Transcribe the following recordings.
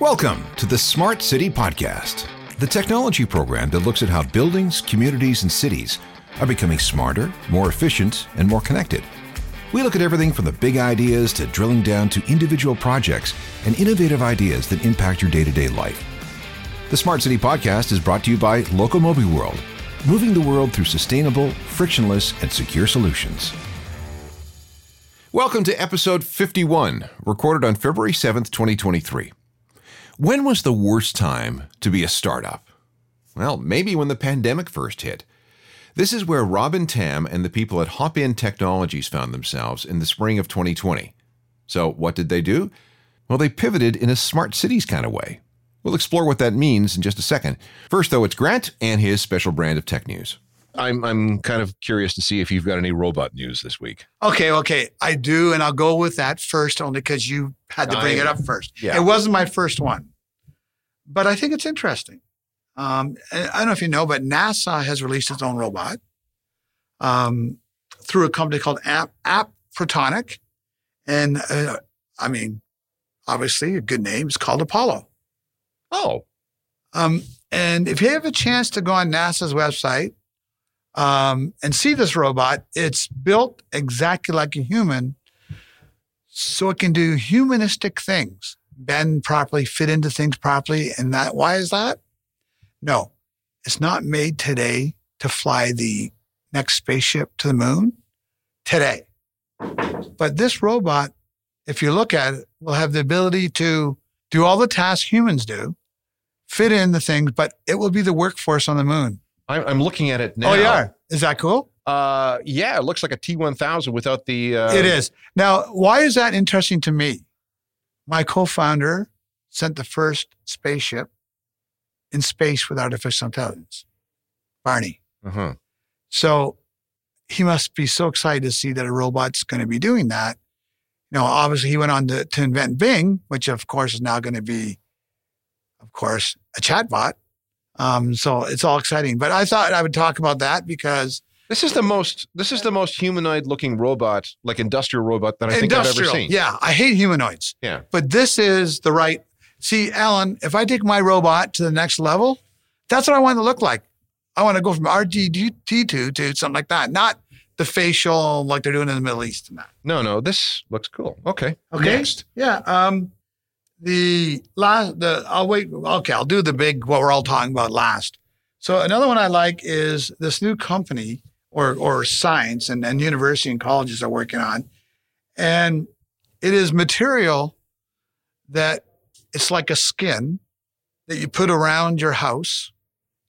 Welcome to the Smart City Podcast, the technology program that looks at how buildings, communities, and cities are becoming smarter, more efficient, and more connected. We look at everything from the big ideas to drilling down to individual projects and innovative ideas that impact your day to day life. The Smart City Podcast is brought to you by Locomobi World, moving the world through sustainable, frictionless, and secure solutions. Welcome to episode 51, recorded on February 7th, 2023. When was the worst time to be a startup? Well, maybe when the pandemic first hit. This is where Robin Tam and the people at Hopin Technologies found themselves in the spring of 2020. So, what did they do? Well, they pivoted in a smart cities kind of way. We'll explore what that means in just a second. First, though, it's Grant and his special brand of tech news. I'm I'm kind of curious to see if you've got any robot news this week. Okay, okay, I do, and I'll go with that first, only because you had to bring it up first. yeah. It wasn't my first one, but I think it's interesting. Um, I don't know if you know, but NASA has released its own robot um, through a company called App App Protonic, and uh, I mean, obviously, a good name is called Apollo. Oh, Um, and if you have a chance to go on NASA's website um, and see this robot, it's built exactly like a human, so it can do humanistic things, bend properly, fit into things properly. And that why is that? No, it's not made today to fly the next spaceship to the moon today. But this robot, if you look at it, will have the ability to do all the tasks humans do fit in the things, but it will be the workforce on the moon. I'm, I'm looking at it oh, now. Oh, yeah. Is that cool? Uh, yeah, it looks like a T1000 without the. Uh, it is. Now, why is that interesting to me? My co-founder sent the first spaceship in space with artificial intelligence, Barney. Uh-huh. So he must be so excited to see that a robot's going to be doing that. You know, obviously he went on to, to invent Bing, which of course is now going to be, of course, a chatbot. Um, so it's all exciting. But I thought I would talk about that because This is the most. This is the most humanoid looking robot, like industrial robot that I think I've ever industrial. seen. Yeah, I hate humanoids. Yeah. But this is the right. See, Alan, if I take my robot to the next level, that's what I want it to look like. I want to go from R2D2 to something like that, not the facial like they're doing in the Middle East and that. No, no, this looks cool. Okay. Okay. Next. Yeah. Um, the last, the I'll wait. Okay, I'll do the big what we're all talking about last. So another one I like is this new company or or science and, and university and colleges are working on, and it is material that it's like a skin that you put around your house,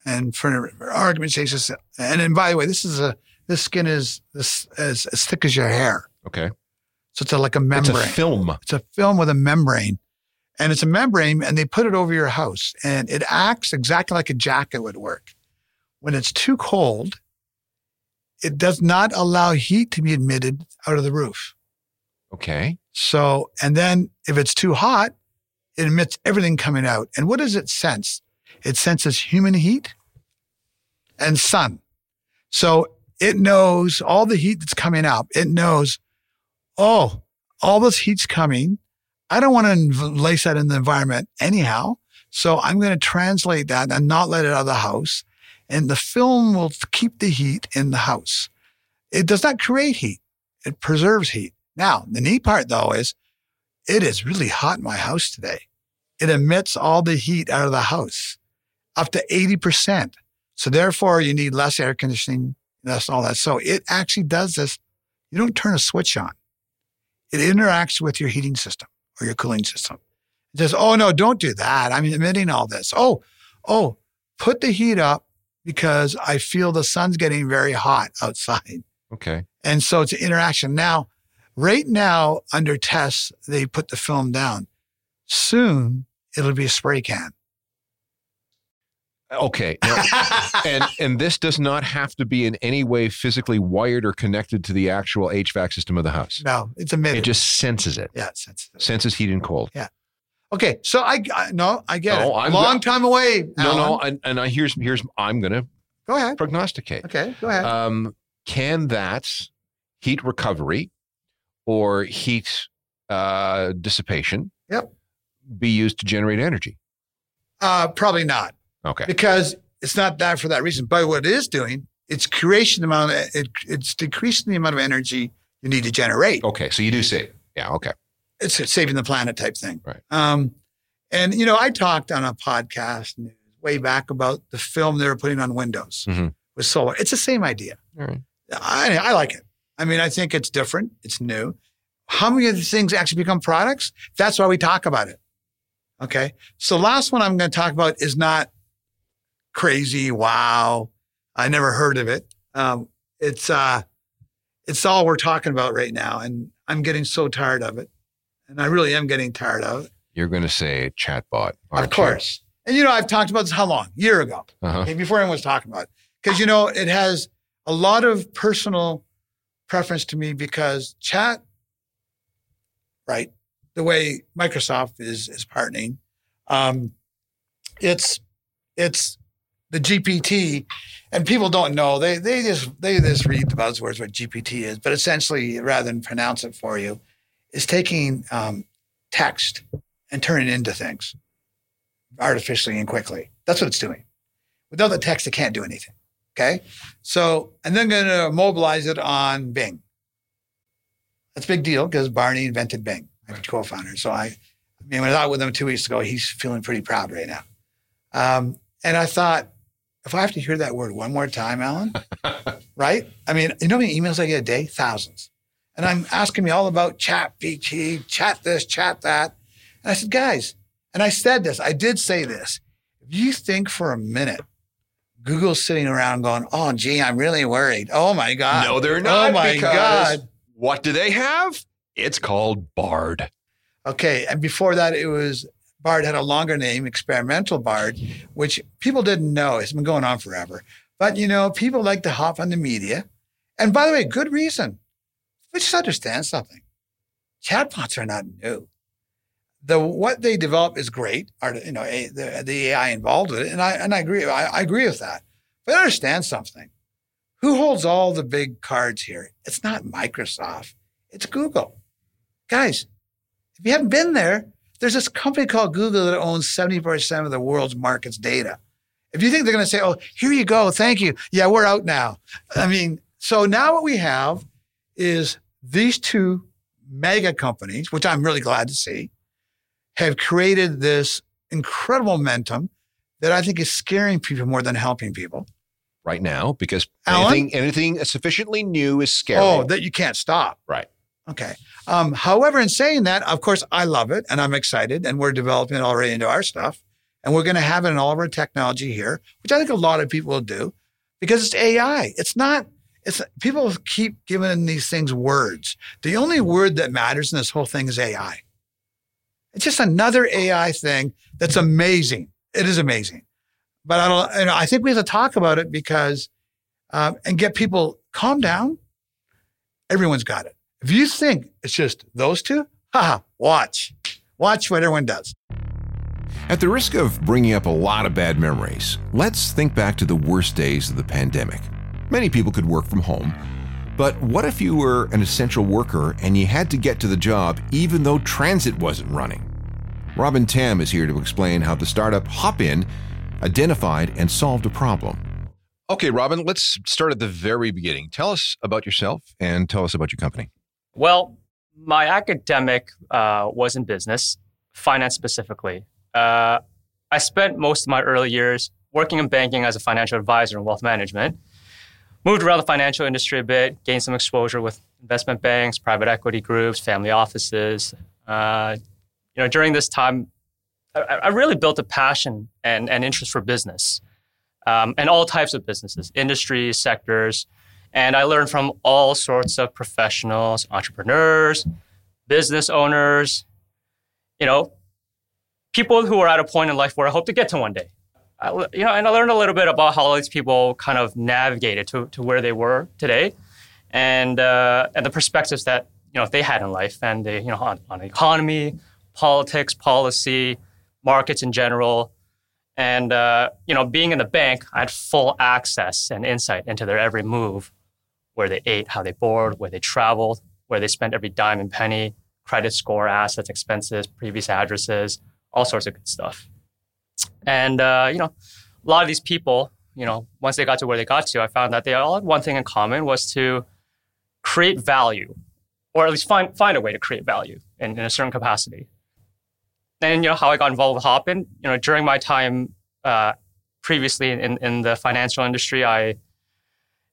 and for argument's sake, it's- and then by the way, this is a this skin is this as, as thick as your hair, Okay. so it's a, like a membrane. It's a film. It's a film with a membrane. And it's a membrane, and they put it over your house, and it acts exactly like a jacket would work. When it's too cold, it does not allow heat to be admitted out of the roof. Okay. So, and then if it's too hot, it emits everything coming out. And what does it sense? It senses human heat and sun. So it knows all the heat that's coming up. It knows, oh, all this heat's coming. I don't want to lace that in the environment anyhow. So I'm going to translate that and not let it out of the house. And the film will keep the heat in the house. It does not create heat. It preserves heat. Now, the neat part though is it is really hot in my house today. It emits all the heat out of the house up to 80%. So therefore you need less air conditioning, less all that. So it actually does this. You don't turn a switch on. It interacts with your heating system or your cooling system. It says, oh no, don't do that. I'm emitting all this. Oh, oh, put the heat up because I feel the sun's getting very hot outside. Okay. And so it's an interaction. Now, right now, under tests, they put the film down. Soon, it'll be a spray can. Uh, okay. Now, and and this does not have to be in any way physically wired or connected to the actual HVAC system of the house. no, it's a. It just senses it. yeah, it's sensitive. Senses heat and cold. Okay, so I, I no, I get No, it. I'm Long go- time away. No, no, and, and I here's here's I'm gonna Go ahead. prognosticate. Okay, go ahead. Um, can that heat recovery or heat uh, dissipation Yep. be used to generate energy. Uh, probably not. Okay. Because it's not that for that reason. But what it is doing, it's creation amount. Of, it, it's decreasing the amount of energy you need to generate. Okay. So you do save. Yeah. Okay. It's a saving the planet type thing. Right. Um, and you know, I talked on a podcast way back about the film they were putting on Windows Mhm. with solar. It's the same idea. Right. I, I like it. I mean, I think it's different. It's new. How many of these things actually become products? That's why we talk about it. Okay. So last one I'm going to talk about is not crazy. Wow. I never heard of it. Um, it's, uh, it's all we're talking about right now. And I'm getting so tired of it. And I really am getting tired of it. You're going to say chatbot. Of aren't you? course. And you know, I've talked about this how long? year ago. Uh-huh. Okay, before anyone was talking about it. Because you know, it has a lot of personal preference to me because chat, right? The way Microsoft is is partnering, um, it's it's the GPT, and people don't know. They they just they just read the buzzwords what GPT is, but essentially, rather than pronounce it for you, is taking um, text and turning it into things artificially and quickly. That's what it's doing. Without the text, it can't do anything. Okay. So, and then going to mobilize it on Bing. That's a big deal because Barney invented Bing, my co-founder. So I, I mean, when I was out with him two weeks ago, he's feeling pretty proud right now. Um, and I thought, if I have to hear that word one more time, Alan, right? I mean, you know how many emails I get a day? Thousands. And I'm asking me all about chat PT, chat this, chat that. And I said, guys, and I said this, I did say this. If you think for a minute, Google's sitting around going, oh, gee, I'm really worried. Oh my God. No, they're oh, not. Oh my God. What do they have? It's called Bard. Okay. And before that, it was Bard had a longer name, Experimental Bard, which people didn't know. It's been going on forever. But, you know, people like to hop on the media. And by the way, good reason. But just understand something. Chatbots are not new. The what they develop is great. Or, you know, a, the, the AI involved with it, and I and I agree. I, I agree with that. But understand something. Who holds all the big cards here? It's not Microsoft. It's Google. Guys, if you haven't been there, there's this company called Google that owns 70% of the world's markets data. If you think they're going to say, oh, here you go, thank you. Yeah, we're out now. I mean, so now what we have is these two mega companies, which I'm really glad to see, have created this incredible momentum that I think is scaring people more than helping people. right now because Alan? anything anything sufficiently new is scary. Oh, that you can't stop. right. Okay. Um, however, in saying that, of course, I love it and I'm excited, and we're developing it already into our stuff. And we're going to have it in all of our technology here, which I think a lot of people will do because it's AI. It's not, it's people keep giving these things words. The only word that matters in this whole thing is AI. It's just another AI thing that's amazing. It is amazing. But I don't, you know, I think we have to talk about it because, um, and get people calm down. Everyone's got it. If you think it's just those two, haha, watch. Watch what everyone does. At the risk of bringing up a lot of bad memories, let's think back to the worst days of the pandemic. Many people could work from home, but what if you were an essential worker and you had to get to the job even though transit wasn't running? Robin Tam is here to explain how the startup Hopin identified and solved a problem. Okay, Robin, let's start at the very beginning. Tell us about yourself and tell us about your company. Well, my academic uh, was in business, finance specifically. Uh, I spent most of my early years working in banking as a financial advisor and wealth management. Moved around the financial industry a bit, gained some exposure with investment banks, private equity groups, family offices. Uh, you know, during this time, I, I really built a passion and, and interest for business um, and all types of businesses, industries, sectors. And I learned from all sorts of professionals, entrepreneurs, business owners, you know, people who are at a point in life where I hope to get to one day. I, you know, and I learned a little bit about how these people kind of navigated to, to where they were today, and uh, and the perspectives that you know they had in life, and they, you know on, on economy, politics, policy, markets in general, and uh, you know being in the bank, I had full access and insight into their every move, where they ate, how they bored, where they traveled, where they spent every dime and penny, credit score, assets, expenses, previous addresses, all sorts of good stuff. And uh, you know, a lot of these people, you know, once they got to where they got to, I found that they all had one thing in common was to create value, or at least find find a way to create value in, in a certain capacity. And you know how I got involved with Hopin, you know, during my time uh, previously in, in the financial industry, I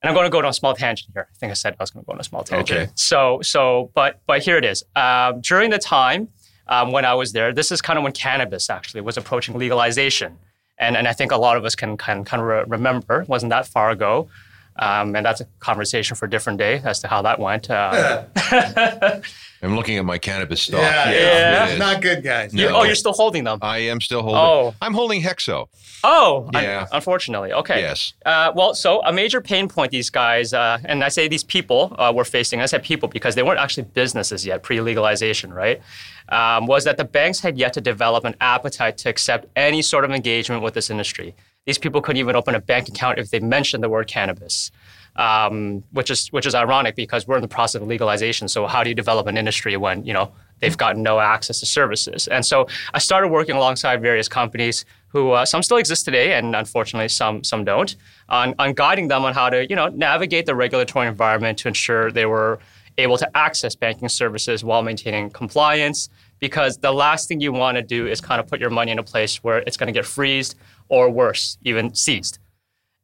and I'm going to go on a small tangent here. I think I said I was going to go on a small tangent. Okay. So so but but here it is. Um, during the time um, when I was there, this is kind of when cannabis actually was approaching legalization, and and I think a lot of us can can kind of re- remember wasn't that far ago. Um, and that's a conversation for a different day as to how that went. Uh, I'm looking at my cannabis stock. Yeah, Yeah. it is. not good, guys. you- No. oh, you're still holding them. I am still holding. Oh. I'm holding Hexo. Oh, un- Yeah. unfortunately. Okay. Yes. Uh, well, so a major pain point these guys, uh, and I say these people uh, were facing, I said people because they weren't actually businesses yet, pre legalization, right? Um, was that the banks had yet to develop an appetite to accept any sort of engagement with this industry. These people couldn't even open a bank account if they mentioned the word cannabis. Um, which is which is ironic because we're in the process of legalization. So how do you develop an industry when you know they've got no access to services? And so I started working alongside various companies who uh, some still exist today, and unfortunately some some don't, on, on guiding them on how to you know navigate the regulatory environment to ensure they were able to access banking services while maintaining compliance. Because the last thing you want to do is kind of put your money in a place where it's going to get freezed or worse, even seized.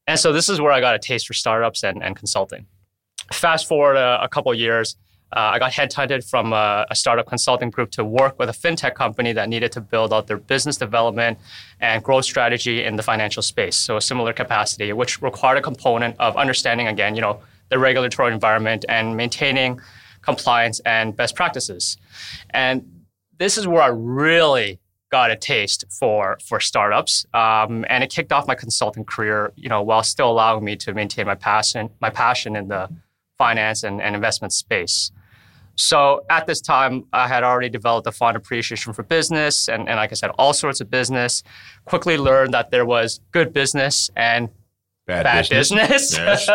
And so this is where I got a taste for startups and, and consulting. Fast forward a, a couple years, uh, I got headhunted from a, a startup consulting group to work with a fintech company that needed to build out their business development and growth strategy in the financial space. So a similar capacity, which required a component of understanding again, you know, the regulatory environment and maintaining compliance and best practices. And this is where I really got a taste for for startups, um, and it kicked off my consulting career. You know, while still allowing me to maintain my passion my passion in the finance and, and investment space. So at this time, I had already developed a fond appreciation for business, and, and like I said, all sorts of business. Quickly learned that there was good business and Bad, bad business. Yes.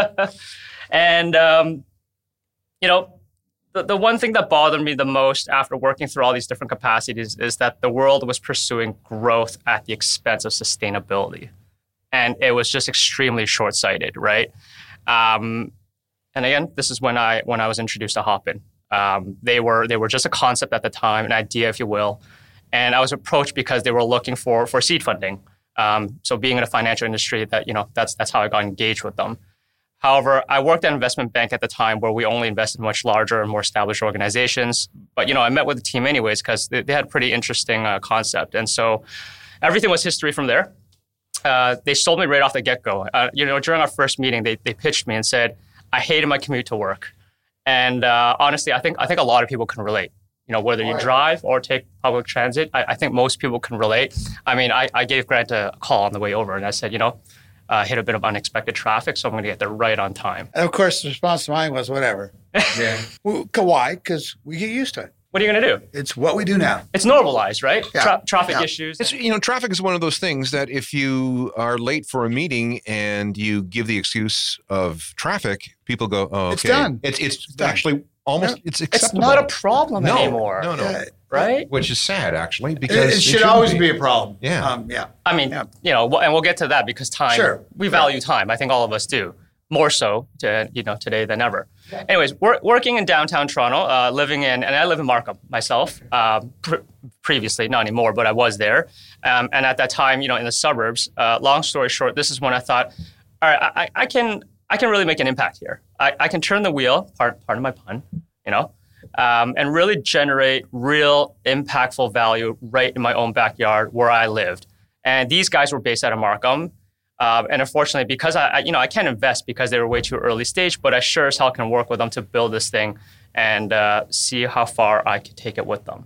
and um, you know, the, the one thing that bothered me the most after working through all these different capacities is that the world was pursuing growth at the expense of sustainability, and it was just extremely short-sighted, right? Um, and again, this is when I when I was introduced to Hopin. Um, they were they were just a concept at the time, an idea, if you will, and I was approached because they were looking for for seed funding. Um, so being in a financial industry, that you know, that's that's how I got engaged with them. However, I worked at an investment bank at the time where we only invested in much larger and more established organizations. But you know, I met with the team anyways because they, they had a pretty interesting uh, concept, and so everything was history from there. Uh, they sold me right off the get go. Uh, you know, during our first meeting, they they pitched me and said, "I hated my commute to work," and uh, honestly, I think I think a lot of people can relate. You know, whether you drive or take public transit, I, I think most people can relate. I mean, I, I gave Grant a call on the way over, and I said, you know, uh, hit a bit of unexpected traffic, so I'm going to get there right on time. And of course, the response to mine was whatever. Yeah. Well, why? Because we get used to it. What are you going to do? It's what we do now. It's normalized, right? Yeah. Tra- traffic Yeah. issues. It's you know, traffic is one of those things that if you are late for a meeting and you give the excuse of traffic, people go, "Oh, okay." It's done. It's it's done. actually almost Yeah. it's it's not a problem no, anymore, No, no. Yeah. Right? Which is sad actually because it should shouldn't always be. a problem. Yeah. Um, yeah. I mean, Yeah. you know, and we'll get to that because time. Sure. We value time. I think all of us do more so, to, you know, today than ever. Anyways, wor- working in downtown Toronto, uh, living in, and I live in Markham myself. Um, pr- previously, not anymore, but I was there. Um, and at that time, you know, in the suburbs. Uh, long story short, this is when I thought, all right, I, I- I can, I can really make an impact here. I, I can turn the wheel. Part, pardon my pun. You know. Um, and really generate real impactful value right in my own backyard where I lived. And these guys were based out of Markham. Um, and unfortunately, because I, I, you know, I can't invest because they were way too early stage, but I sure as hell can work with them to build this thing and uh, see how far I could take it with them.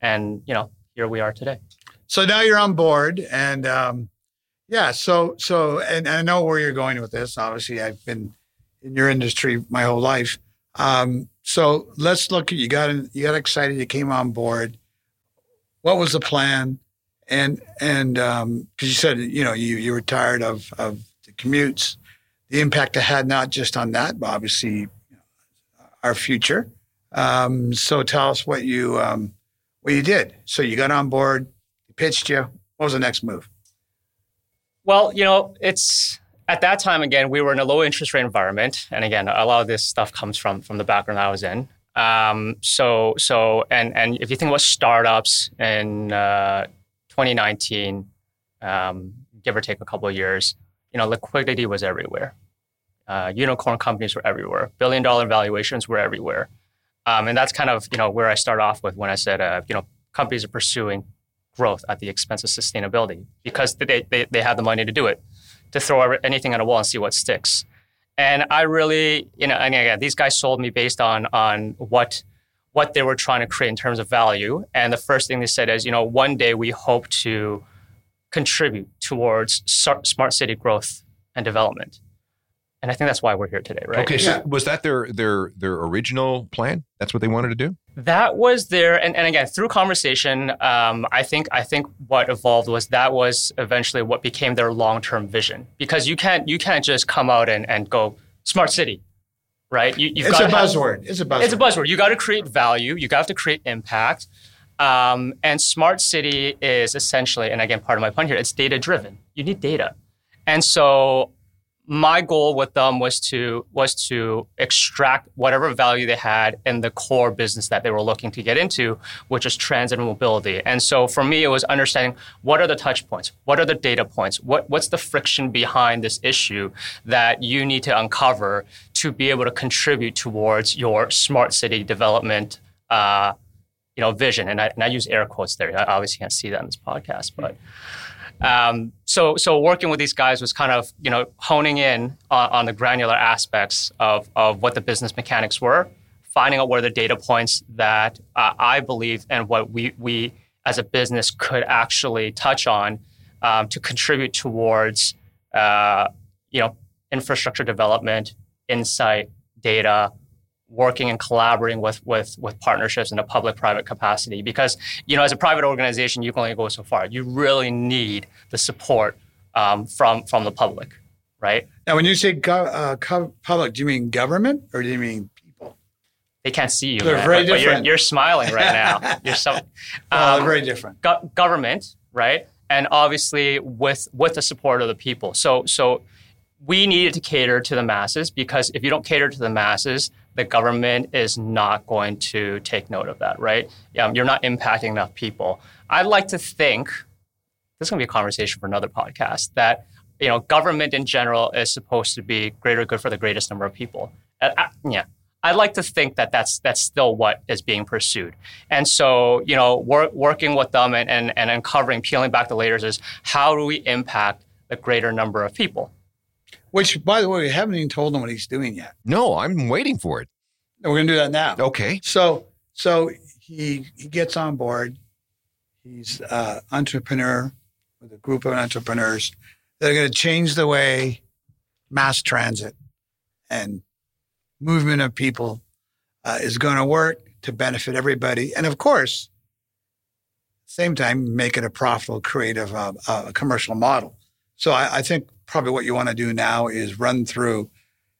And you know, here we are today. So now you're on board, and um, yeah. So so, and I know where you're going with this. Obviously, I've been in your industry my whole life. Um, so let's look at you got you got excited. You came on board. What was the plan? And and because you said you know you you were tired of of the commutes, the impact it had not just on that, but obviously our future. Um, so tell us what you um, what you did. So you got on board, pitched you. What was the next move? Well, you know, it's at that time again we were in a low interest rate environment, and again, a lot of this stuff comes from from the background I was in. Um, so so and and if you think about startups in uh, 2019, um, give or take a couple of years, you know, liquidity was everywhere. Uh, unicorn companies were everywhere. Billion dollar valuations were everywhere. Um, and that's kind of you know where I start off with when I said uh, you know companies are pursuing growth at the expense of sustainability because they, they, they have the money to do it, to throw anything at a wall and see what sticks. And I really, you know, and again, these guys sold me based on on what what they were trying to create in terms of value. And the first thing they said is, you know, one day we hope to contribute towards smart city growth and development. And I think that's why we're here today, right? Okay, so yeah. was that their their their original plan? That's what they wanted to do. That was their, and, and again through conversation, um, I think I think what evolved was that was eventually what became their long term vision. Because you can't you can't just come out and, and go smart city, right? You, you've it's a buzzword. Have, it's a buzzword. It's a buzzword. You got to create value. You got to create impact. Um, and smart city is essentially, and again, part of my point here, it's data driven. You need data, and so my goal with them was to was to extract whatever value they had in the core business that they were looking to get into, which is transit and mobility. And so for me, it was understanding what are the touch points, what are the data points, what what's the friction behind this issue that you need to uncover to be able to contribute towards your smart city development. Uh, you know, vision, and I, and I use air quotes there. I obviously can't see that in this podcast, but um, so, so working with these guys was kind of you know honing in on, on, the granular aspects of, of what the business mechanics were, finding out where the data points that uh, I believe and what we we as a business could actually touch on um, to contribute towards uh, you know infrastructure development, insight, data, working and collaborating with with with partnerships in a public private capacity because you know as a private organization you can only go so far. You really need the support um, from from the public right? Now when you say go, uh, co- public do you mean government or do you mean people? They can't see you they're man, very but, different but you're, you're, smiling right now. You're so um, well, very different. go- government right? And obviously with with the support of the people. So so we needed to cater to the masses because if you don't cater to the masses the government is not going to take note of that, right? Um, you're not impacting enough people. I'd like to think this is going to be a conversation for another podcast that you know government in general is supposed to be greater good for the greatest number of people. Uh, uh, yeah, I'd like to think that that's that's still what is being pursued. And so, you know, wor- working with them and, and, and uncovering, peeling back the layers is how do we impact the greater number of people? Which, by the way, we haven't even told him what he's doing yet. No, I'm waiting for it. we're going to do that now. Okay. So, so he he gets on board. He's an entrepreneur with a group of entrepreneurs that are going to change the way mass transit and movement of people uh, is going to work to benefit everybody, and of course, same time make it a profitable, creative, uh, uh, commercial model. So I, I think probably what you want to do now is run through.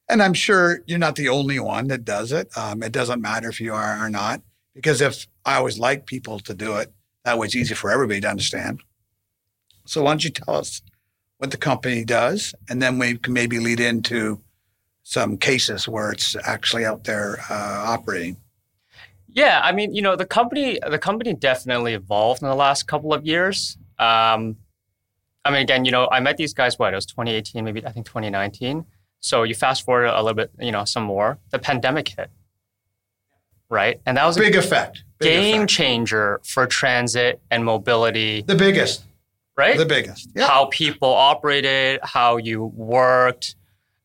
And I'm sure you're not the only one that does it. Um, it doesn't matter if you are or not, because if I always like people to do it, that way it's easy for everybody to understand. So why don't you tell us what the company does, and then we can maybe lead into some cases where it's actually out there uh, operating. Yeah, I mean, you know, the company the company definitely evolved in the last couple of years. Um, I mean, again, you know, I met these guys, what, it was 2018, maybe I think 2019. So you fast forward a little bit, you know, some more, the pandemic hit. Right. And that was a big a effect. Big game effect. changer for transit and mobility. The biggest. Right? The biggest. Yeah. How people operated, how you worked.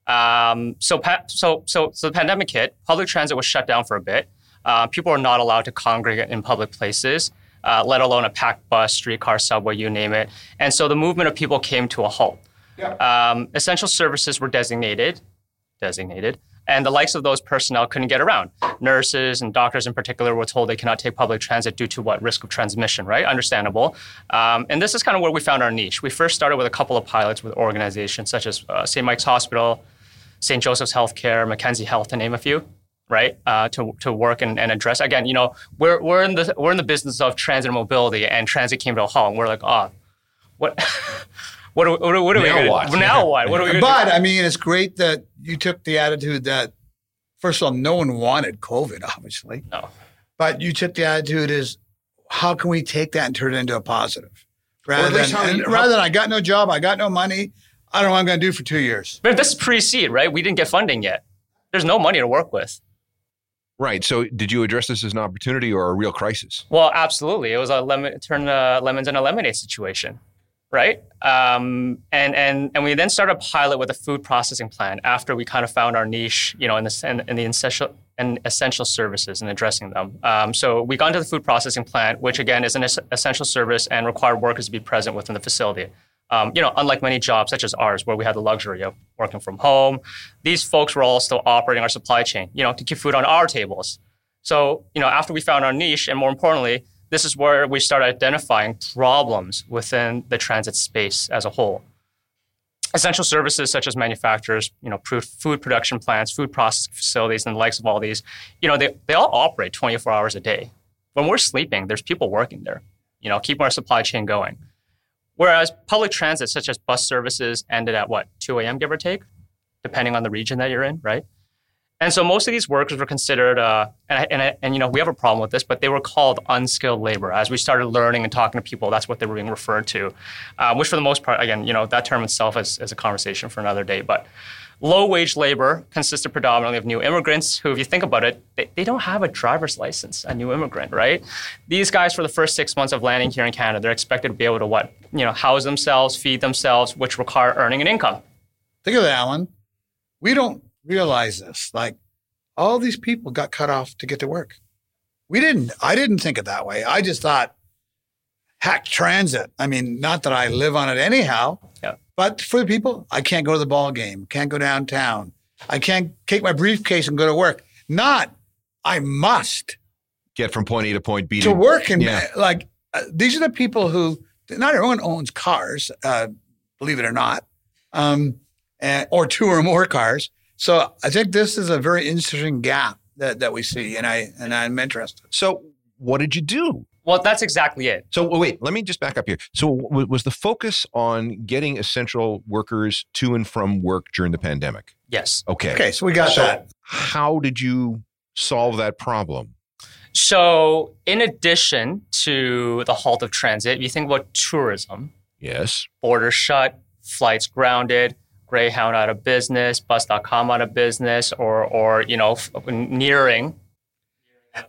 Um, so, so, so, so the pandemic hit, public transit was shut down for a bit. Uh, people were not allowed to congregate in public places uh, let alone a packed bus, streetcar, subway, you name it. And so the movement of people came to a halt. Yeah. Um, essential services were designated, designated, and the likes of those personnel couldn't get around. Nurses and doctors in particular were told they cannot take public transit due to what risk of transmission, right? Understandable. Um, and this is kind of where we found our niche. We first started with a couple of pilots with organizations such as uh, St. Mike's Hospital, St. Joseph's Healthcare, Mackenzie Health, to name a few. Right? Uh, to to work and, and address again, you know, we're we're in the we're in the business of transit mobility, and transit came to a halt. And we're like, oh, what? what, are, what, are, what are we Now gonna, what? Now what? What are we gonna But I mean, it's great that you took the attitude that, first of all, no one wanted COVID, obviously. No. But you took the attitude is, how can we take that and turn it into a positive? Rather, than, and you- rather than I got no job, I got no money, I don't know what I'm going to do for two years. But this is pre-seed, right? We didn't get funding yet. There's no money to work with. Right. So, did you address this as an opportunity or a real crisis? Well, absolutely. It was a lemon turn uh, lemons into lemonade situation, right? Um, and and and we then started a pilot with a food processing plant after we kind of found our niche, you know, in the in, in the essential and essential services and addressing them. Um, so we got into the food processing plant, which again is an es- essential service and required workers to be present within the facility. Um, you know, unlike many jobs such as ours, where we had the luxury of working from home, these folks were all still operating our supply chain, you know, to keep food on our tables. So, you know, after we found our niche, and more importantly, this is where we started identifying problems within the transit space as a whole. Essential services such as manufacturers, you know, food food production plants, food processing facilities, and the likes of all these, you know, they, they all operate 24 hours a day. When we're sleeping, there's people working there, you know, keeping our supply chain going. Whereas public transit, such as bus services, ended at what, 2 a.m., give or take, depending on the region that you're in, right? And so most of these workers were considered, uh, and, and, and you know, we have a problem with this, but they were called unskilled labor. As we started learning and talking to people, that's what they were being referred to, uh, which for the most part, again, you know, that term itself is, is a conversation for another day. But low wage labor consisted predominantly of new immigrants who, if you think about it, they, they don't have a driver's license, a new immigrant, right? These guys, for the first six months of landing here in Canada, they're expected to be able to what? You know, house themselves, feed themselves, which require earning an income. Think of it, Alan. We don't realize this. Like all these people got cut off to get to work. We didn't. I didn't think it that way. I just thought, hack transit. I mean, not that I live on it anyhow. But for the people, I can't go to the ball game. Can't go downtown. I can't take my briefcase and go to work. Not. I must Get from point A to point B to work and Yeah. like uh, these are the people who not everyone owns cars uh, believe it or not um, and, or two or more cars so i think this is a very interesting gap that, that we see and i and i'm interested So, what did you do? Well, that's exactly it. So, wait, let me just back up here. So, w- was the focus on getting essential workers to and from work during the pandemic? Yes. Okay. okay so we got So- that How did you solve that problem? So, in addition to the halt of transit, you think about tourism, Yes. borders shut, flights grounded, Greyhound out of business, Bus.com out of business, or or you know f- nearing.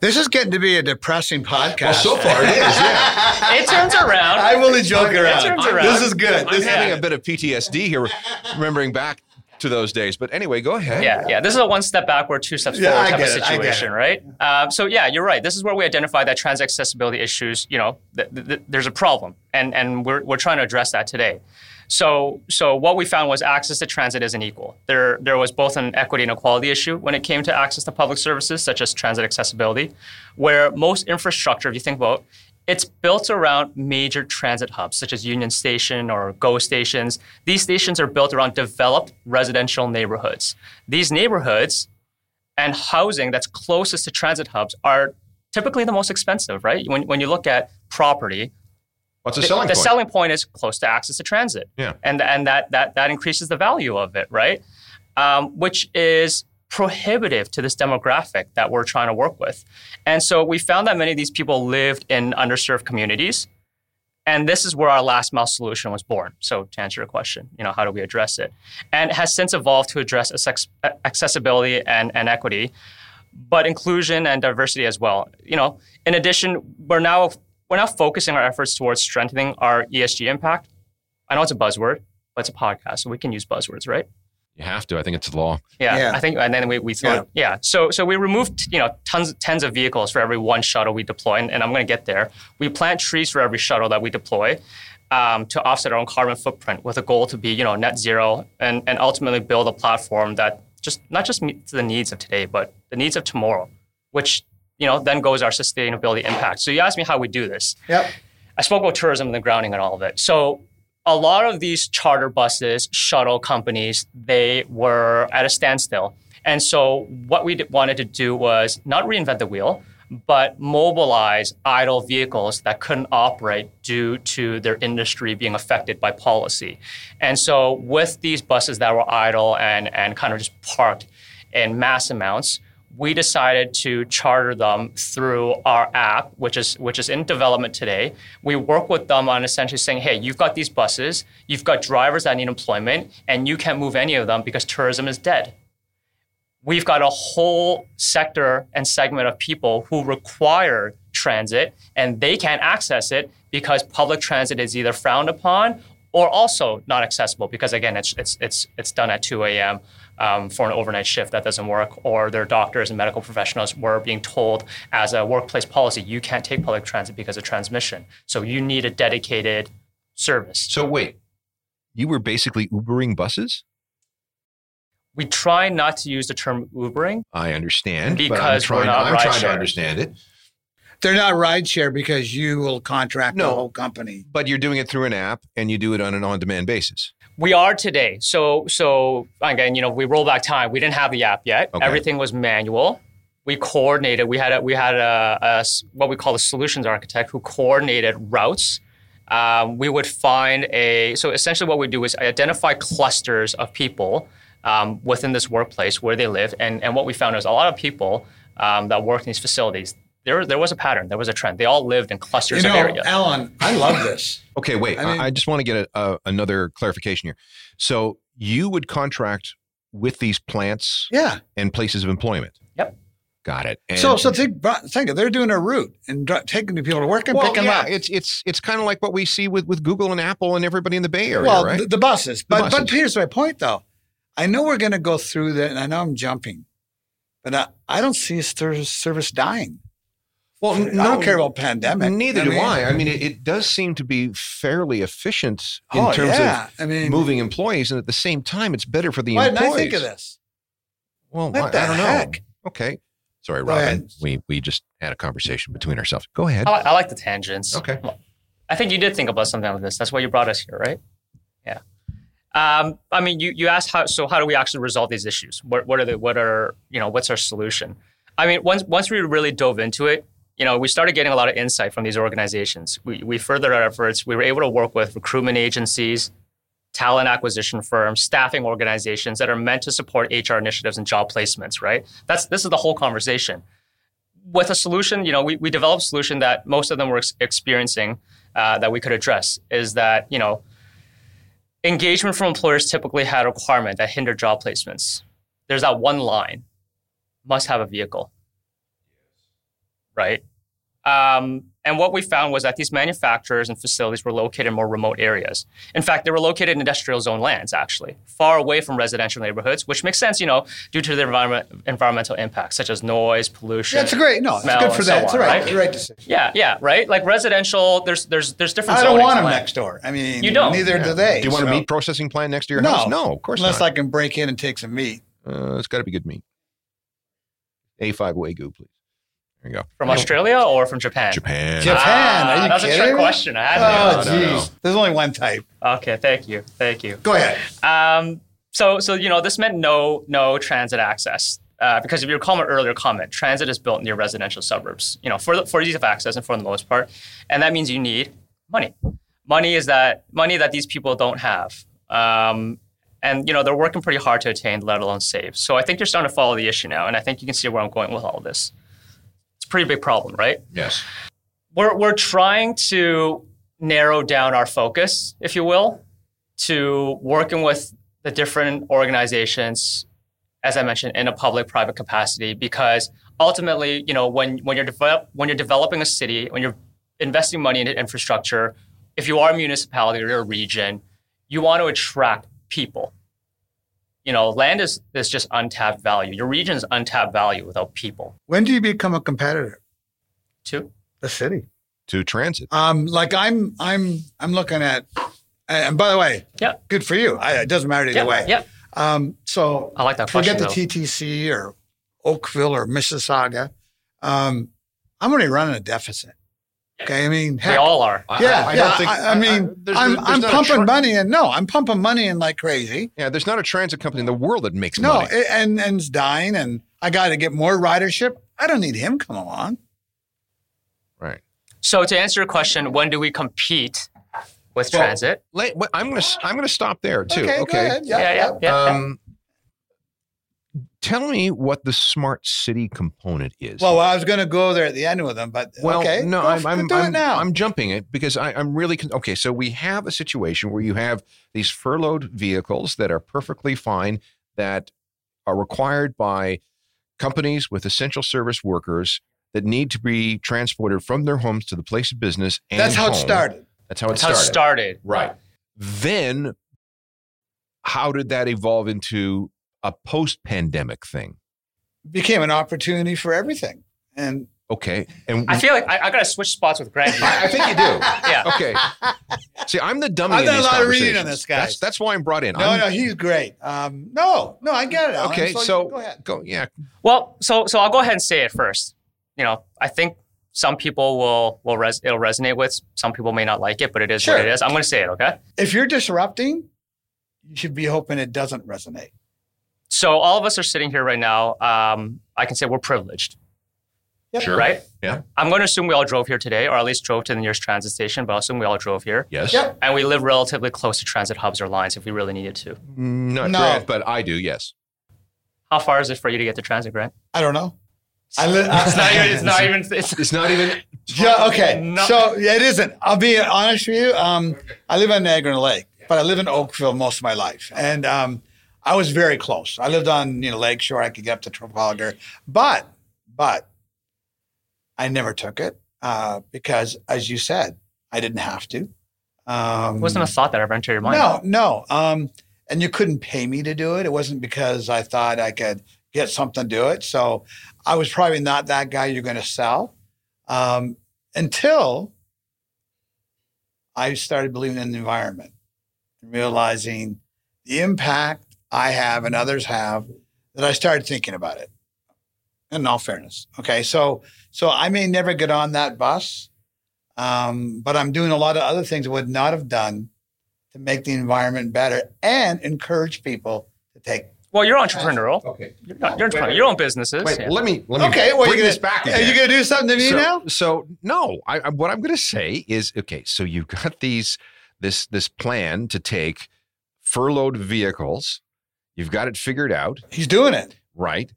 This is getting to be a depressing podcast Well, so far it is, yeah. It turns around. i'm only joking It turns around. this is good I'm this having is a bit of PTSD here, remembering back to those days. But anyway, go ahead. Yeah, yeah. This is a one step backward, two steps Yeah, forward type of get it, I get situation, right? Um, so yeah, you're right. This is where we identify that transit accessibility issues. You know, th- th- th- there's a problem, and and we're we're trying to address that today. So so what we found was access to transit isn't equal. There there was both an equity and equality issue when it came to access to public services such as transit accessibility, where most infrastructure, if you think about it's built around major transit hubs such as Union Station or GO stations. These stations are built around developed residential neighborhoods. These neighborhoods and housing that's closest to transit hubs are typically the most expensive, right? When, when you look at property, What's the the, selling the point? selling point is close to access to transit. Yeah. And, and that, that, that increases the value of it, right? Um, which is prohibitive to this demographic that we're trying to work with. And so we found that many of these people lived in underserved communities. And this is where our last mile solution was born. So to answer your question, you know, how do we address it? And it has since evolved to address accessibility and, and equity, but inclusion and diversity as well. You know, in addition, we're now we're now focusing our efforts towards strengthening our ESG impact. I know it's a buzzword, but it's a podcast, so we can use buzzwords, right? you have to. I think it's the law. Yeah, Yeah. I think, and then we, we thought, yeah. So so we removed you know tons tens of vehicles for every one shuttle we deploy, and, and I'm going to get there. We plant trees for every shuttle that we deploy um, to offset our own carbon footprint, with a goal to be you know net zero, and and ultimately build a platform that just not just meets the needs of today, but the needs of tomorrow, which you know then goes our sustainability impact. So you asked me how we do this. yep I spoke about tourism and the grounding and all of it. So a lot of these charter buses, shuttle companies, they were at a standstill. And so what we wanted to do was not reinvent the wheel, but mobilize idle vehicles that couldn't operate due to their industry being affected by policy. And so with these buses that were idle and, and kind of just parked in mass amounts, we decided to charter them through our app, which is which is in development today. We work with them on essentially saying, "Hey, you've got these buses, you've got drivers that need employment, and you can't move any of them because tourism is dead." We've got a whole sector and segment of people who require transit, and they can't access it because public transit is either frowned upon or also not accessible because again, it's it's it's it's done at 2 a.m um, for an overnight shift that doesn't work, or their doctors and medical professionals were being told as a workplace policy, you can't take public transit because of transmission. So you need a dedicated service. So wait, you were basically Ubering buses? We try not to use the term Ubering. I understand. Because I'm trying, we're not I'm trying to understand it. They're not rideshare because you will contract No. the whole company. But you're doing it through an app and you do it on an on demand basis. We are today. So so again, you know, we roll back time. We didn't have the app yet. Okay. Everything was manual. We coordinated. We had a, we had a what we call a solutions architect who coordinated routes. Um, we would find a so essentially what we do is identify clusters of people um, within this workplace where they live, and and what we found is a lot of people um, that work in these facilities. There, there was a pattern. There was a trend. They all lived in clusters You of know, areas. Alan, I love this. Okay, wait. I I, mean- I just want to get a, a, another clarification here. So you would contract with these plants Yeah. and places of employment. Yep. Got it. And- so, so think, think of they're doing a route and dri- taking the people to work and well, picking yeah, them up. it's it's it's kind of like what we see with with Google and Apple and everybody in the Bay Area, well, right? the, the buses. But but buses. here's my point, though. I know we're going to go through that, and I know I'm jumping, but I, I don't see a service, service dying. Well, I don't care about pandemic. Neither I do mean- I. I mean, it, it does seem to be fairly efficient in Oh, terms yeah. I of mean, moving employees, and at the same time, it's better for the employees. Why didn't. I think of this? Well, What I, the I don't heck? know. Okay, sorry, Go Robin. We we just had a conversation between ourselves. Go ahead. I, I like the tangents. Okay. I think you did think about something like this. That's why you brought us here, right? Yeah. Um, I mean, you, you asked how. So how do we actually resolve these issues? What, what are the what are you know what's our solution? I mean, once once we really dove into it, you know, we started getting a lot of insight from these organizations. We we furthered our efforts. We were able to work with recruitment agencies, talent acquisition firms, staffing organizations that are meant to support HR initiatives and job placements. Right. That's this is the whole conversation. With a solution, you know, we, we developed a solution that most of them were ex- experiencing uh, that we could address is that you know engagement from employers typically had a requirement that hindered job placements there's that one line must have a vehicle right um, and what we found was that these manufacturers and facilities were located in more remote areas in fact they were located in industrial zone lands actually far away from residential neighborhoods which makes sense you know due to their environment, environmental impacts such as noise pollution Yeah, great. No, it's good for and so that. It's on, right, right? the right decision. yeah, yeah, right. Like residential, there's there's there's different. I don't want them like- next door. I mean, You don't. Neither Yeah. do they. Do you want a meat processing plant next to your No. house? No, of course Unless not. I can break in and take some meat. Uh, it's got to be good meat. A5 Wagyu, please. There you go. from Australia or from Japan. Japan. Japan. Ah, Are you that was a trick question. I had Oh, to. no, no. jeez. There's only one type. Okay, thank you, thank you. Go ahead. Um, so, so you know, this meant no no transit access. Uh, because if you recall my earlier comment, transit is built near residential suburbs, you know, for the, for ease of access and for the most part, and that means you need money. Money is that money that these people don't have, um, and you know they're working pretty hard to attain, let alone save. So I think you're starting to follow the issue now, and I think you can see where I'm going with all of this. A pretty big problem, right? Yes. we're we're trying to narrow down our focus, if you will, to working with the different organizations, as I mentioned, in a public-private capacity, because ultimately, you know, when when you're develop, when you're developing a city, when you're investing money into infrastructure, if you are a municipality or a region, you want to attract people. You know, land is is just untapped value. Your region's untapped value without people. When do you become a competitor? To The city. To transit. Um, like I'm, I'm, I'm looking at. And by the way, Yeah. good for you. I, it doesn't matter either Yeah. way. Yeah. Um, so I like that forget question. the though. TTC or Oakville or Mississauga. Um, I'm already running a deficit. Okay, I mean, They heck, all are. Yeah, I, I yeah. don't think. I, I mean, there's- I'm, there's I'm pumping tra- money in. No, I'm pumping money in like crazy. Yeah, there's not a transit company in the world that makes No, money. it, and and it's dying, and I got to get more ridership. I don't need him come along. right. So to answer your question, when do we compete with Well, transit? Let- what- I'm gonna s- I'm gonna stop there too. Okay, Okay. go ahead. Yeah, yeah, yeah, yeah. Um, tell me what the smart city component is. Well, I was going to go there at the end with them, but Well, okay, no, go I'm, f- I'm, do I'm, it now. I'm jumping it because I, I'm really con- okay. So we have a situation where you have these furloughed vehicles that are perfectly fine that are required by companies with essential service workers that need to be transported from their homes to the place of business. And That's how it started. That's how it That's how it started. started. Right. Then, how did that evolve into a post-pandemic thing? Became an opportunity for everything, and Okay, and I feel like I, I got to switch spots with Greg. I, I think you do. yeah. Okay. See, I'm the dummy. I've in done a lot of reading on this, guys. That's that's why I'm brought in. no, I'm- no, he's great. Um, no, no, I get it. Alan. Okay, so, so go ahead. go. Yeah. Well, so so I'll go ahead and say it first. You know, I think some people will will res- it'll resonate with. Some people may not like it, but it is Sure. what it is. I'm going to say it. Okay. If you're disrupting, you should be hoping it doesn't resonate. So all of us are sitting here right now. Um, I can say we're privileged, Yep. Sure. right? Yeah. I'm going to assume we all drove here today, or at least drove to the nearest transit station. But I'll assume we all drove here, Yes. Yep. and we live relatively close to transit hubs or lines if we really needed to. Not No. Grant, but I do. Yes. How far is it for you to get to transit, Grant? I don't know. I li- It's not even. It's not even. It's, It's not even. Yeah, okay. No. So it isn't. I'll be honest with you. Um, I live on Niagara Lake, but I live in Oakville most of my life, and um, I was very close. I lived on you know Lakeshore. I could get up to Trafalgar, but but I never took it uh, because, as you said, I didn't have to. Um, it wasn't a thought that ever entered your mind. no, no. Um, and you couldn't pay me to do it. It wasn't because I thought I could get something to do it. So I was probably not that guy you're going to sell um, until I started believing in the environment and realizing the impact I have and others have that I started thinking about it. In all fairness, okay, so so I may never get on that bus, um, but I'm doing a lot of other things I would not have done to make the environment better and encourage people to take. Well, you're entrepreneurial. Okay. You're, not, you're entrepreneurial. Your own businesses. Wait. Yeah. Let me. Let me. Okay, well, bring you this back Are you going to do something to me so, now? So no, I, I, what I'm going to say is okay. So you've got these this this plan to take furloughed vehicles. You've got it figured out, He's doing it. right?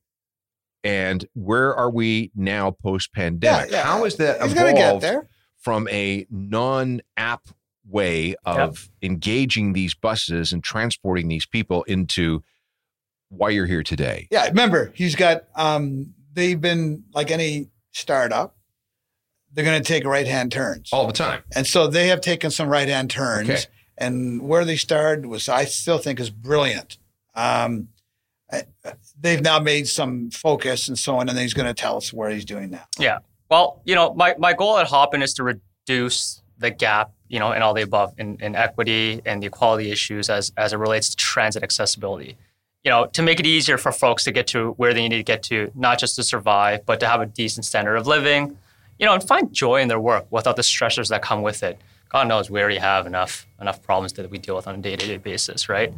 And where are we now post pandemic? Yeah, yeah. How is that He's to get evolved there. from a non app way of engaging these buses and transporting these people into why you're here today? Yeah, remember, he's got, um, they've been like any startup, they're going to take right hand turns. All the time. And so they have taken some right hand turns. Okay. And where they started was, I still think, is brilliant. Um, they've now made some focus and so on, and he's going to tell us where he's doing that. Yeah. Well, you know, my, my goal at Hop In is to reduce the gap, you know, in all the above, in, in equity and the equality issues as, as it relates to transit accessibility. You know, to make it easier for folks to get to where they need to get to, not just to survive, but to have a decent standard of living, you know, and find joy in their work without the stressors that come with it. God knows we already have enough enough problems that we deal with on a day-to-day basis, right?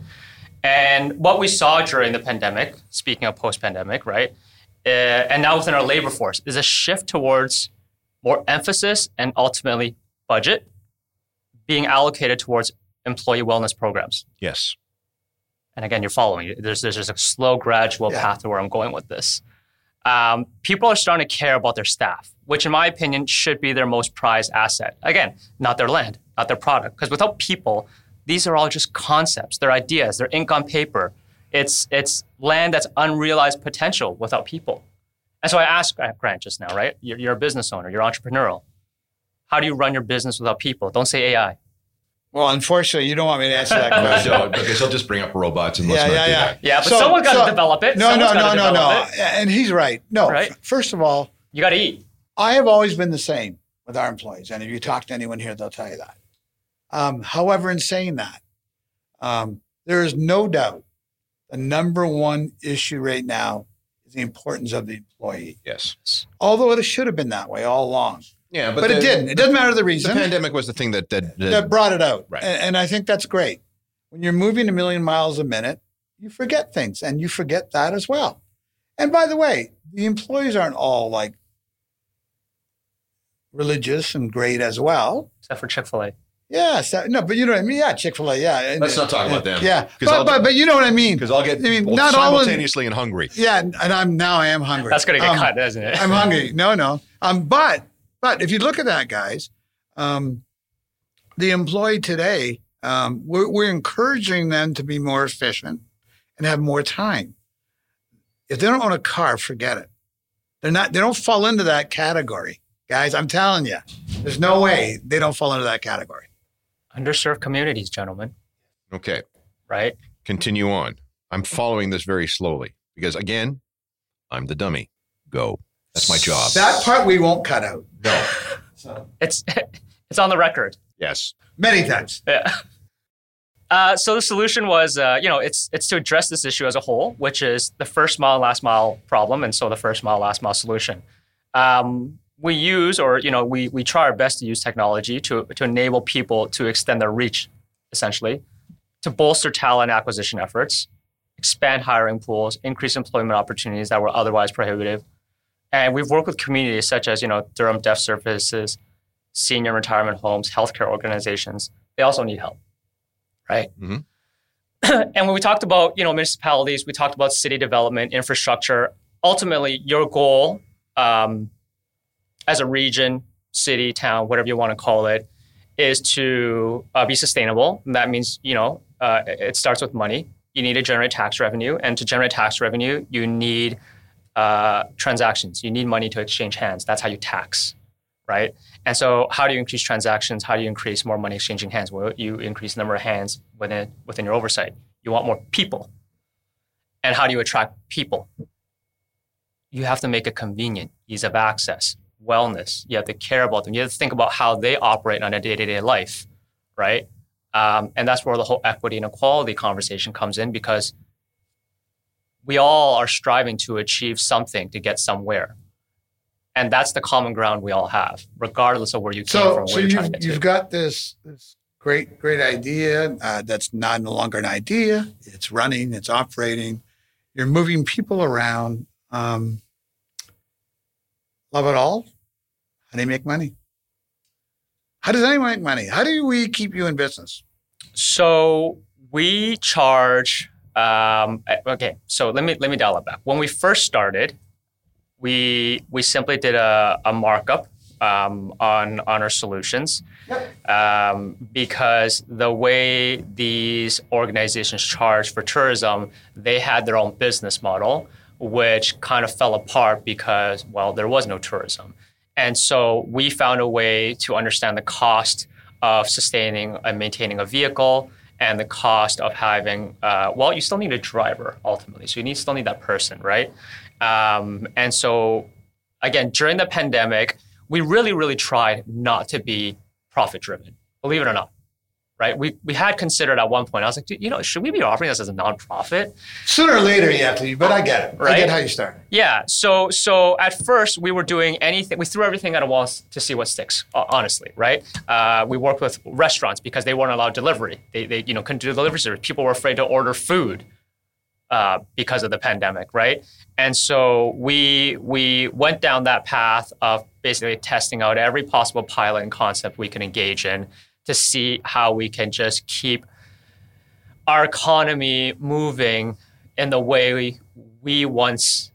And what we saw during the pandemic, speaking of post-pandemic, right, uh, and now within our labor force, is a shift towards more emphasis and ultimately budget being allocated towards employee wellness programs. Yes. And again, you're following. There's there's just a slow, gradual Yeah. path to where I'm going with this. Um, people are starting to care about their staff, which, in my opinion, should be their most prized asset. Again, not their land, not their product, because without people, these are all just concepts. They're ideas. They're ink on paper. It's it's land that's unrealized potential without people. And so I asked Grant just now, right? You're, you're a business owner. You're entrepreneurial. How do you run your business without people? Don't say AI. Well, unfortunately, you don't want me to answer that No, I question. don't, because he'll just bring up robots and let's Yeah, not yeah, do yeah. that. Yeah, but So- someone's got so- to develop it. No, no, Someone's no, gotta no, no. it. And he's right. No, Right. f- first of all, You got to eat. I have always been the same with our employees. And if you talk to anyone here, they'll tell you that. Um, however, in saying that, um, there is no doubt the number one issue right now is the importance of the employee. Yes. Although it should have been that way all along. Yeah, but, it didn't. It doesn't matter the reason. The pandemic was the thing that that, that, that brought it out. Right. And, and I think that's great. When you're moving a million miles a minute, you forget things and you forget that as well. And by the way, the employees aren't all like religious and great as well. Except for Chick Fil A. Yeah, so, no, but you know what I mean. Yeah, Chick Fil A. Yeah, And- Let's not talk about them. Yeah, 'Cause I'll- but, but but you know what I mean. because I'll get I mean, both not all in- simultaneously and hungry. Yeah, and I'm now I am hungry. That's going to get Um, cut, isn't it? I'm hungry. No, no. Um, but but if you look at that, guys, um, the employee today, um, we're, we're encouraging them to be more efficient and have more time. If they don't own a car, forget it. They're not. They don't fall into that category, guys. I'm telling you, there's no way they don't fall into that category. Underserved communities, gentlemen, Okay, right? continue on. I'm following this very slowly because again, I'm the dummy. Go. That's my job. That part we won't cut out. No. So It's it's on the record. Yes. many times. Yeah. Uh, so the solution was, uh, you know, it's it's to address this issue as a whole, which is the first mile, last mile problem, and so the first mile, last mile solution. Um, we use, or you know, we we try our best to use technology to to enable people to extend their reach, essentially, to bolster talent acquisition efforts, expand hiring pools, increase employment opportunities that were otherwise prohibitive, and we've worked with communities such as you know Durham Deaf Services, senior retirement homes, healthcare organizations. They also need help right? Mhm. and when we talked about you know municipalities, we talked about city development, infrastructure. Ultimately, your goal um, as a region, city, town, whatever you want to call it, is to uh, be sustainable. And that means you know uh, it starts with money. You need to generate tax revenue, and to generate tax revenue, you need uh, transactions. You need money to exchange hands. That's how you tax, right? And so, how do you increase transactions? How do you increase more money exchanging hands? Well, you increase the number of hands within within your oversight. You want more people. And how do you attract people? You have to make it convenient, ease of access, wellness. You have to care about them. You have to think about how they operate on a day to day life, right? Um, and that's where the whole equity and equality conversation comes in because we all are striving to achieve something to get somewhere and that's the common ground we all have, regardless of where you came So, from, so you've, trying to get you've got this this great great idea uh, that's not no longer an idea. It's running. It's operating. You're moving people around. Um, love it all. Do you make money? How does anyone make money? How do we keep you in business? So we charge. Um, okay, so let me let me dial it back. When we first started, we we simply did a, a markup um, on on our solutions um, because the way these organizations charge for tourism, they had their own business model, which kind of fell apart because well, there was no tourism, and so we found a way to understand the cost of sustaining and maintaining a vehicle and the cost of having uh, well you still need a driver ultimately. So you need still need that person right? Um, and so again during the pandemic we really really tried not to be profit driven believe it or not right we, we had considered at one point i was like you know should we be offering this as a nonprofit Sooner or later, you have to. But I get it. Right? I get how you start. yeah. So so at first we were doing anything. We threw everything at a wall to see what sticks. Honestly, right? Uh, we worked with restaurants because they weren't allowed delivery. They they you know couldn't do delivery service. People were afraid to order food uh, because of the pandemic, right? And so we we went down that path of basically testing out every possible pilot and concept we can engage in to see how we can just keep our economy moving in the way we, once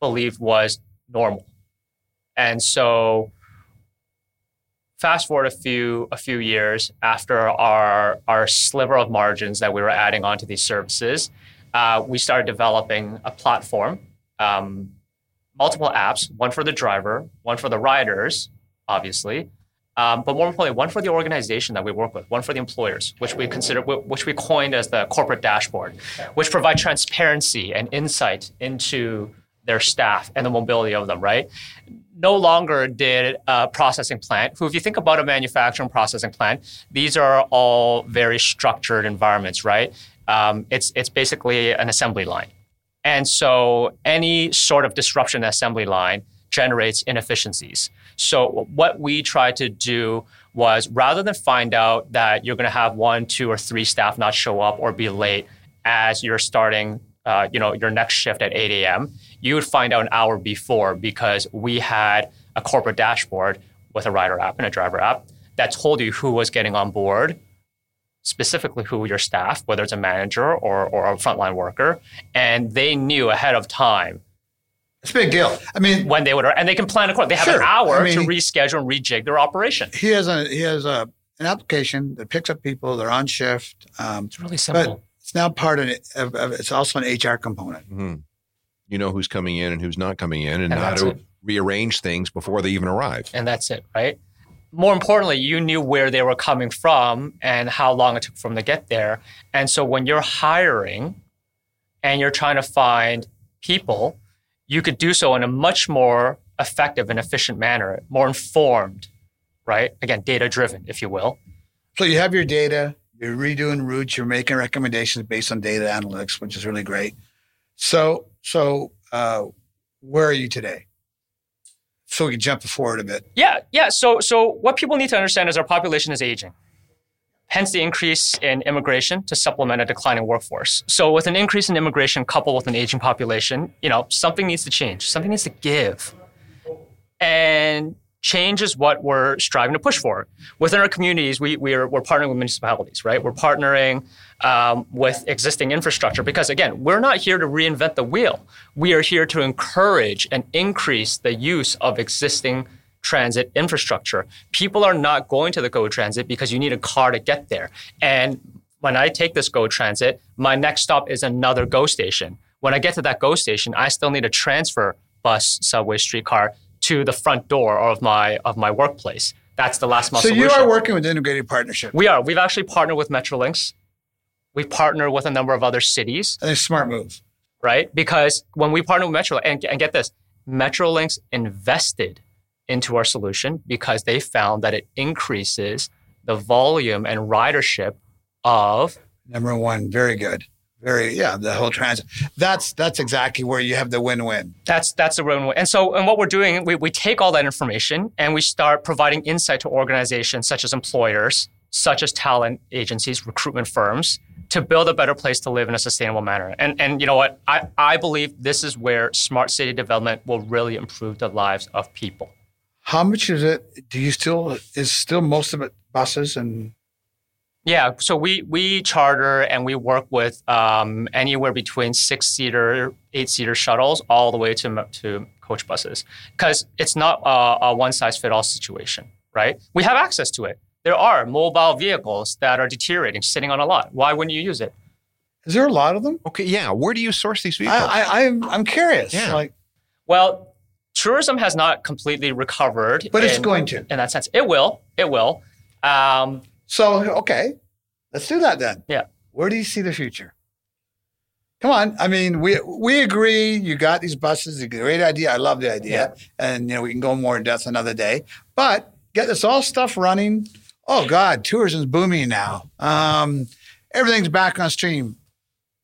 believed was normal. And so fast forward a few a few years after our our sliver of margins that we were adding onto these services, uh, we started developing a platform, um, multiple apps, one for the driver, one for the riders, obviously, um, but more importantly, one for the organization that we work with, one for the employers, which we consider, which we coined as the corporate dashboard, which provide transparency and insight into their staff and the mobility of them. Right? No longer did a processing plant, who, if you think about a manufacturing processing plant, these are all very structured environments. Right? Um, it's it's basically an assembly line, and so any sort of disruption in assembly line generates inefficiencies. So what we tried to do was rather than find out that you're going to have one, two, or three staff not show up or be late as you're starting, uh, you know, your next shift at 8 a.m., you would find out an hour before because we had a corporate dashboard with a rider app and a driver app that told you who was getting on board, specifically who your staff, whether it's a manager or, or a frontline worker, and they knew ahead of time It's a big deal. I mean, when they would, and they can plan accordingly. They have Sure. an hour I mean- to reschedule and rejig their operation. he has a he has a an application that picks up people. They're on shift. Um, It's really simple. but it's now part of, of, of it's also an HR component. Mhm. You know who's coming in and who's not coming in, and, And how to it. rearrange things before they even arrive. and that's it, right? More importantly, you knew where they were coming from and how long it took for them to get there. And so when you're hiring and you're trying to find people, you could do so in a much more effective and efficient manner, more informed, right? Again, data driven, if you will. So you have your data. You're redoing routes. You're making recommendations based on data analytics, which is really great. So so uh, where are you today? So we can jump forward a bit. Yeah, yeah. So, so what people need to understand is our population is aging. Hence the increase in immigration to supplement a declining workforce. So, with an increase in immigration coupled with an aging population, you know, something needs to change. Something needs to give. And change is what we're striving to push for. Within our communities, we, we are, we're partnering with municipalities, right? We're partnering um, with existing infrastructure because, again, we're not here to reinvent the wheel. We are here to encourage and increase the use of existing transit infrastructure. People are not going to the GO Transit because you need a car to get there. And when I take this GO Transit, my next stop is another GO station. When I get to that GO station, I still need a transfer bus, subway, streetcar to the front door of my of my workplace. That's the last mile So you are working with integrated partnership. we are. We've actually partnered with Metrolinx. We partner with a number of other cities, I think smart move. right? Because when we partner with Metro, and, and get this, Metrolinx invested into our solution because they found that it increases the volume and ridership of Number one, very good. Very yeah, the whole transit. That's that's exactly where you have the win-win. That's that's the road. And so, and what we're doing, we, we take all that information and we start providing insight to organizations such as employers, such as talent agencies, recruitment firms, to build a better place to live in a sustainable manner. And and you know what? I, I believe this is where smart city development will really improve the lives of people. How much is it? Do you still is still most of it buses and Yeah, so we we charter and we work with um, anywhere between six seater, eight seater shuttles, all the way to to coach buses, because it's not a, a one size fit all situation, right? We have access to it. There are mobile vehicles that are deteriorating, sitting on a lot. Why wouldn't you use it? is there a lot of them? Okay, yeah. Where do you source these I, vehicles? I I'm I'm curious. Yeah. Like, Well, tourism has not completely recovered, but it's going to. in that sense. It will. It will. Um, So okay, let's do that then. Yeah. Where do you see the future? Come on. I mean, we we agree. You got these buses. A great idea. I love the idea, Yeah. and you know we can go more in depth another day. But get this all stuff running. Oh God, tourism's booming now. Um, everything's back on stream.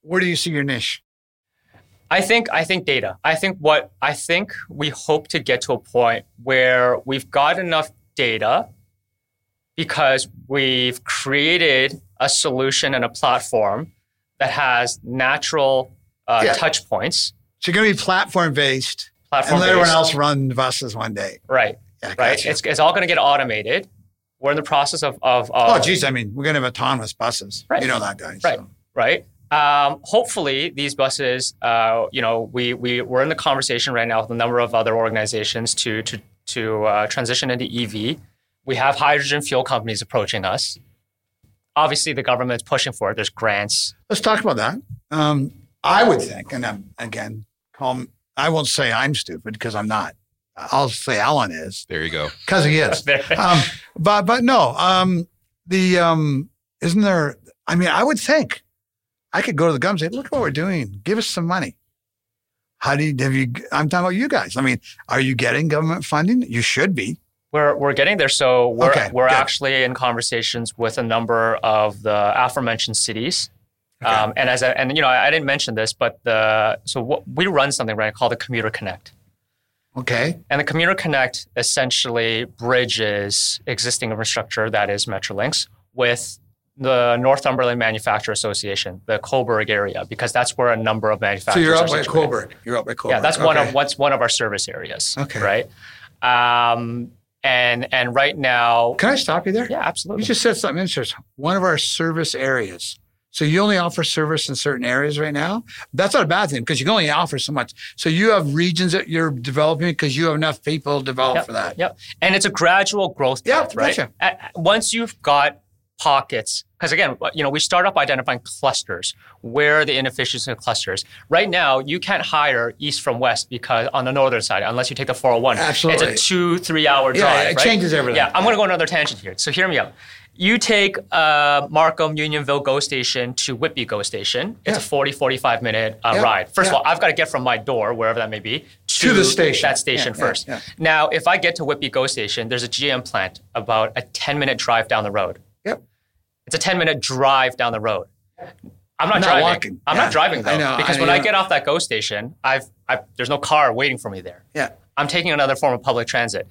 Where do you see your niche? I think I think data. I think what I think we hope to get to a point where we've got enough data because we've created a solution and a platform that has natural uh, Yeah. touch points. So you're going to be platform based, Platform and let everyone else run buses one day. right, Yeah, right. gotcha. It's, it's all going to get automated. We're in the process of of, of oh, geez. I mean, we're going to have autonomous buses. Right. You know that, guys. Right. right? Um, hopefully, these buses, uh, you know, we we we're in the conversation right now with a number of other organizations to to to uh, transition into EV. We have hydrogen fuel companies approaching us. Obviously, the government's pushing for it. There's grants. Let's talk about that. Um, I would think, and I'm, again, call, I won't say I'm stupid because I'm not. I'll say Alan is there you go. because he is. um, but but no, um, the um, isn't there? I mean, I would think I could go to the government and say, "Look what we're doing. Give us some money." How do you have you? I'm talking about you guys. I mean, are you getting government funding? You should be. We're, we're getting there. So we're, Okay, we're good. actually in conversations with a number of the aforementioned cities. Okay. Um, and as I, and you know, I, I didn't mention this, but the so what, we run something right called the Commuter Connect. Okay. And the Commuter Connect essentially bridges existing infrastructure that is Metrolinx with the Northumberland Manufacturer Association, the Cobourg area, because that's where a number of manufacturers. So you're up by. Cobourg. You're up by Cobourg. Yeah, that's one of what's one of our service areas. Okay. Right. Um, and and right now, Can I stop you there? yeah, absolutely. You just said something interesting. One of our service areas. So you only offer service in certain areas right now. That's not a bad thing because you can only offer so much. So you have regions that you're developing because you have enough people developed Yep, for that. Yep. And it's a gradual growth Yeah, path, right? gotcha. At- Once you've got pockets, because again, you know, we start off identifying clusters. Where are the inefficiencies in clusters? Right now, you can't hire east from west because on the northern side, unless you take the 401. Absolutely. It's a two, three hour drive Yeah, it right? changes everything. Yeah, I'm going to go on another tangent here. So hear me out. You take uh, Markham, Unionville GO station to Whitby GO station. It's Yeah. a 40, 45 minute uh, Yeah, ride. First yeah. of all, I've got to get from my door, wherever that may be, To the station. That station first. Now, if I get to Whitby GO station, there's a GM plant about a 10 minute drive down the road. Yep. It's a 10 minute drive down the road. I'm not, Not driving. walking. I'm Yeah, not driving though, I know, because I when I know. get off that GO station, I've, I've there's no car waiting for me there. Yeah. I'm taking another form of public transit.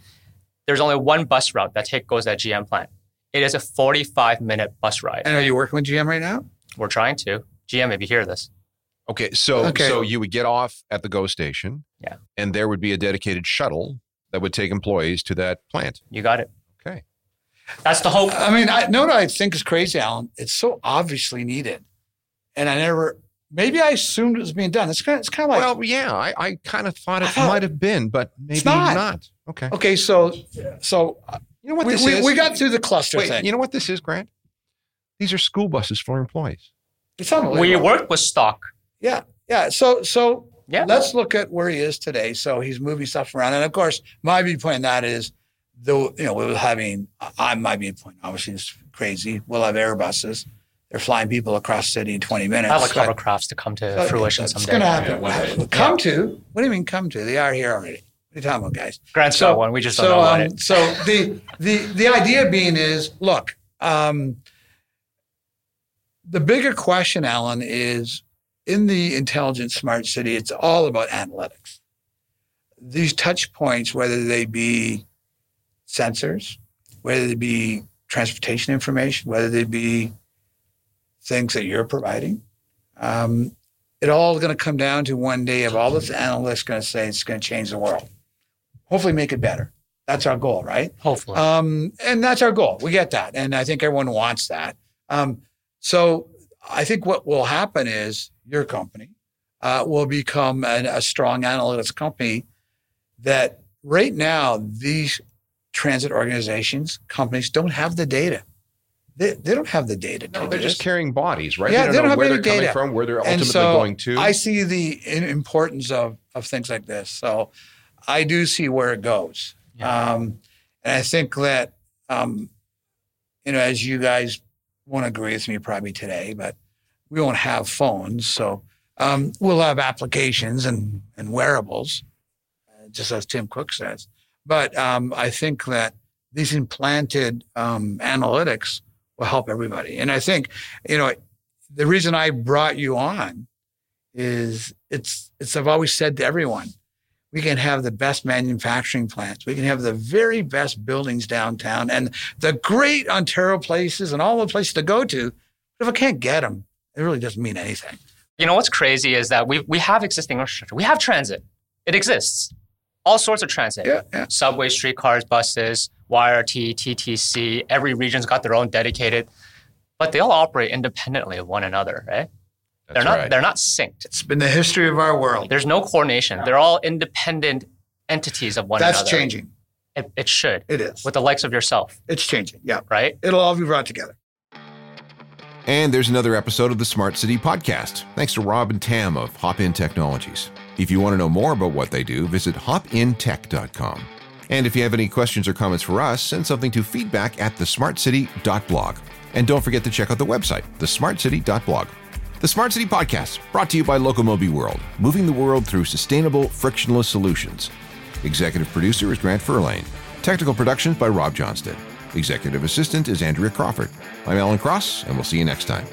There's only one bus route that take, goes to that GM plant. It is a 45 minute bus ride. And are you working with GM right now? We're trying to. GM, maybe hear this. Okay, so Okay. so you would get off at the GO station, Yeah. and there would be a dedicated shuttle that would take employees to that plant. You got it. Okay. That's the hope. I mean, I know what I think is crazy, Alan. It's so obviously needed. And I never, maybe I assumed it was being done. It's kind of, it's kind of like, well, yeah, I, I kind of thought it thought- might have been, but maybe not. Okay. okay, so, so You know what we, this we, is? we got through the cluster Wait, thing. you know what this is, Grant? These are school buses for employees. it's unbelievable. We work with stock. Yeah, yeah. So, so Yeah. let's look at where he is today. So he's moving stuff around, and of course, my viewpoint on that is, though you know, we were having. I my viewpoint obviously it's crazy. We'll have Airbuses. They're flying people across the city in 20 minutes. I like a but- hovercrafts to come to but fruition It's someday. going to happen. Come to? What do you mean come to? They are here already. What are you talking about, guys? Grant's got one. We just don't so, know um, it. So the the the idea being is, look, um, the bigger question, Alan, is in the intelligent smart city. It's all about analytics. These touch points, whether they be sensors, whether they be transportation information, whether they be things that you're providing, um, it all going to come down to one day of all this analysts going to say it's going to change the world. Hopefully, make it better. That's our goal, right? Hopefully. Um, and that's our goal. We get that. And I think everyone wants that. Um, so I think what will happen is your company uh, will become an, a strong analytics company that right now, these transit organizations, companies don't have the data. They, they don't have the data. No, they're just carrying bodies, right? Yeah, they they don't don't know have where any they're coming data. from, where they're ultimately so going to. I see the importance of, of things like this. So I do see where it goes. Yeah. Um, and I think that, um, you know, as you guys won't agree with me probably today, but we won't have phones. So um, we'll have applications and, and wearables, uh, just as Tim Cook says. But um, I think that these implanted um, analytics will help everybody. And I think, you know, the reason I brought you on is it's it's I've always said to everyone, we can have the best manufacturing plants, we can have the very best buildings downtown, and the great Ontario places and all the places to go to. But if I can't get them, it really doesn't mean anything. You know what's crazy is that we we have existing infrastructure. We have transit. It exists. All sorts of transit. Yeah, yeah. Subway, streetcars, buses, YRT, TTC. Every region's got their own dedicated, but they all operate independently of one another, right? That's they're not right. they're not synced. It's been the history of our world. There's no coordination. They're all independent entities of one That's another. changing. It, it should. It is. With the likes of yourself, It's changing. Yeah. right? It'll all be brought together. And there's another episode of the Smart City Podcast. Thanks to Robin Tam of Hop In Technologies. If you want to know more about what they do, visit hopintech.com. And if you have any questions or comments for us, send something to feedback at thesmartcity.blog. And don't forget to check out the website, thesmartcity.blog. The Smart City Podcast, brought to you by Locomobi World, moving the world through sustainable, frictionless solutions. Executive producer is Grant Furlane. Technical productions by Rob Johnston. Executive assistant is Andrea Crawford. I'm Alan Cross, and we'll see you next time.